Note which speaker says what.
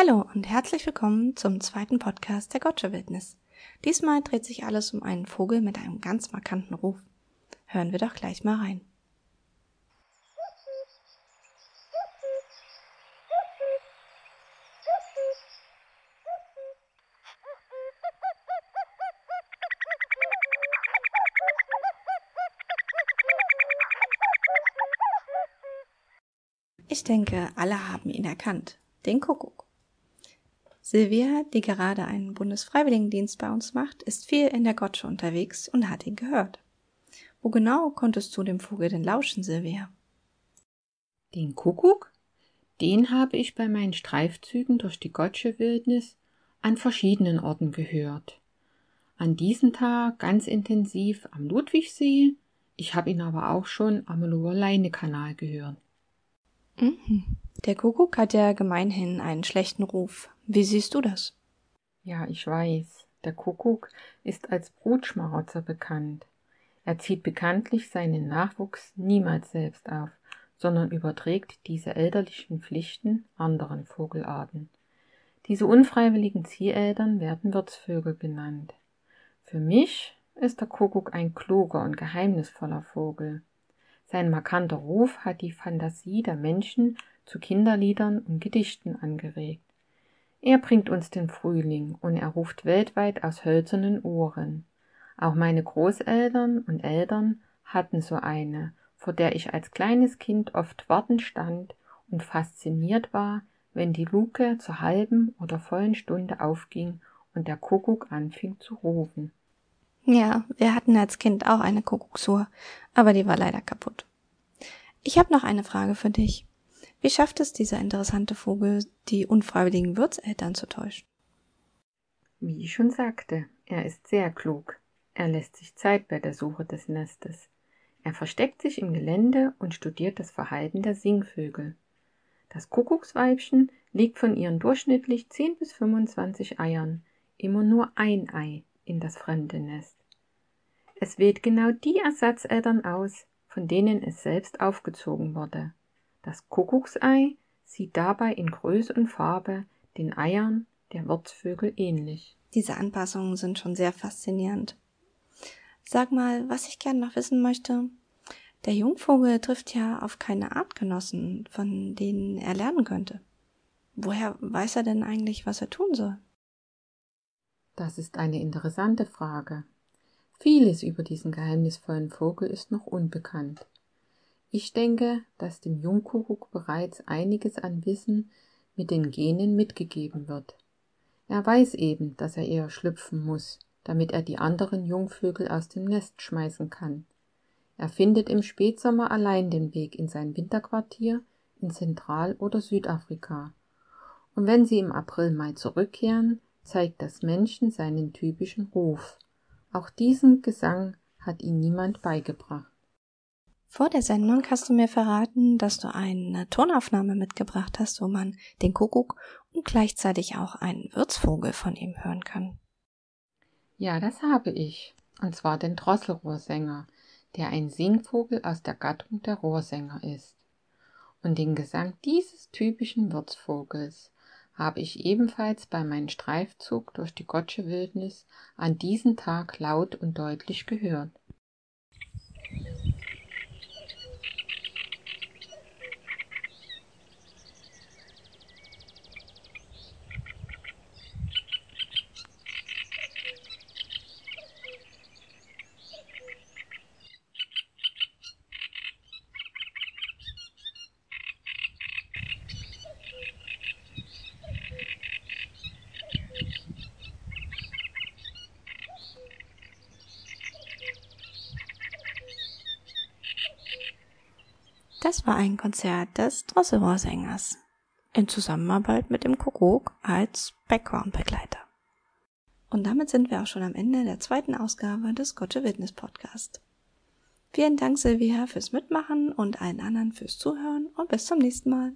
Speaker 1: Hallo und herzlich willkommen zum zweiten Podcast der Gotcha Wildnis. Diesmal dreht sich alles um einen Vogel mit einem ganz markanten Ruf. Hören wir doch gleich mal rein. Ich denke, alle haben ihn erkannt. Den Kuckuck. Silvia, die gerade einen Bundesfreiwilligendienst bei uns macht, ist viel in der Gotsche unterwegs und hat ihn gehört. Wo genau konntest du dem Vogel denn lauschen, Silvia?
Speaker 2: Den Kuckuck? Den habe ich bei meinen Streifzügen durch die Gotsche Wildnis an verschiedenen Orten gehört. An diesem Tag ganz intensiv am Ludwigsee, ich habe ihn aber auch schon am Lower-Leine-Kanal gehört.
Speaker 1: Mhm. Der Kuckuck hat ja gemeinhin einen schlechten Ruf. Wie siehst du das?
Speaker 2: Ja, ich weiß. Der Kuckuck ist als Brutschmarotzer bekannt. Er zieht bekanntlich seinen Nachwuchs niemals selbst auf, sondern überträgt diese elterlichen Pflichten anderen Vogelarten. Diese unfreiwilligen Zieheltern werden Wirtsvögel genannt. Für mich ist der Kuckuck ein kluger und geheimnisvoller Vogel. Sein markanter Ruf hat die Fantasie der Menschen zu Kinderliedern und Gedichten angeregt. Er bringt uns den Frühling und er ruft weltweit aus hölzernen Ohren. Auch meine Großeltern und Eltern hatten so eine, vor der ich als kleines Kind oft wartend stand und fasziniert war, wenn die Luke zur halben oder vollen Stunde aufging und der Kuckuck anfing zu rufen.
Speaker 1: Ja, wir hatten als Kind auch eine Kuckucksuhr, aber die war leider kaputt. Ich habe noch eine Frage für dich. Wie schafft es dieser interessante Vogel, die unfreiwilligen Wirtseltern zu täuschen?
Speaker 2: Wie ich schon sagte, er ist sehr klug. Er lässt sich Zeit bei der Suche des Nestes. Er versteckt sich im Gelände und studiert das Verhalten der Singvögel. Das Kuckucksweibchen legt von ihren durchschnittlich 10 bis 25 Eiern immer nur ein Ei in das fremde Nest. Es wählt genau die Ersatzeltern aus, von denen es selbst aufgezogen wurde. Das Kuckucksei sieht dabei in Größe und Farbe den Eiern der Wirtsvögel ähnlich.
Speaker 1: Diese Anpassungen sind schon sehr faszinierend. Sag mal, was ich gerne noch wissen möchte. Der Jungvogel trifft ja auf keine Artgenossen, von denen er lernen könnte. Woher weiß er denn eigentlich, was er tun soll?
Speaker 2: Das ist eine interessante Frage. Vieles über diesen geheimnisvollen Vogel ist noch unbekannt. Ich denke, dass dem Jungkuckuck bereits einiges an Wissen mit den Genen mitgegeben wird. Er weiß eben, dass er eher schlüpfen muss, damit er die anderen Jungvögel aus dem Nest schmeißen kann. Er findet im Spätsommer allein den Weg in sein Winterquartier in Zentral- oder Südafrika. Und wenn sie im April Mai zurückkehren, zeigt das Männchen seinen typischen Ruf. Auch diesen Gesang hat ihm niemand beigebracht.
Speaker 1: Vor der Sendung hast du mir verraten, dass du eine Tonaufnahme mitgebracht hast, wo man den Kuckuck und gleichzeitig auch einen Wirtsvogel von ihm hören kann.
Speaker 2: Ja, das habe ich. Und zwar den Drosselrohrsänger, der ein Singvogel aus der Gattung der Rohrsänger ist. Und den Gesang dieses typischen Wirtsvogels habe ich ebenfalls bei meinem Streifzug durch die Gottsche Wildnis an diesem Tag laut und deutlich gehört.
Speaker 1: Das war ein Konzert des Drosselrohrsängers in Zusammenarbeit mit dem Kuckuck als Background-Begleiter. Und damit sind wir auch schon am Ende der zweiten Ausgabe des Gotcha Witness Podcast. Vielen Dank, Silvia, fürs Mitmachen und allen anderen fürs Zuhören und bis zum nächsten Mal.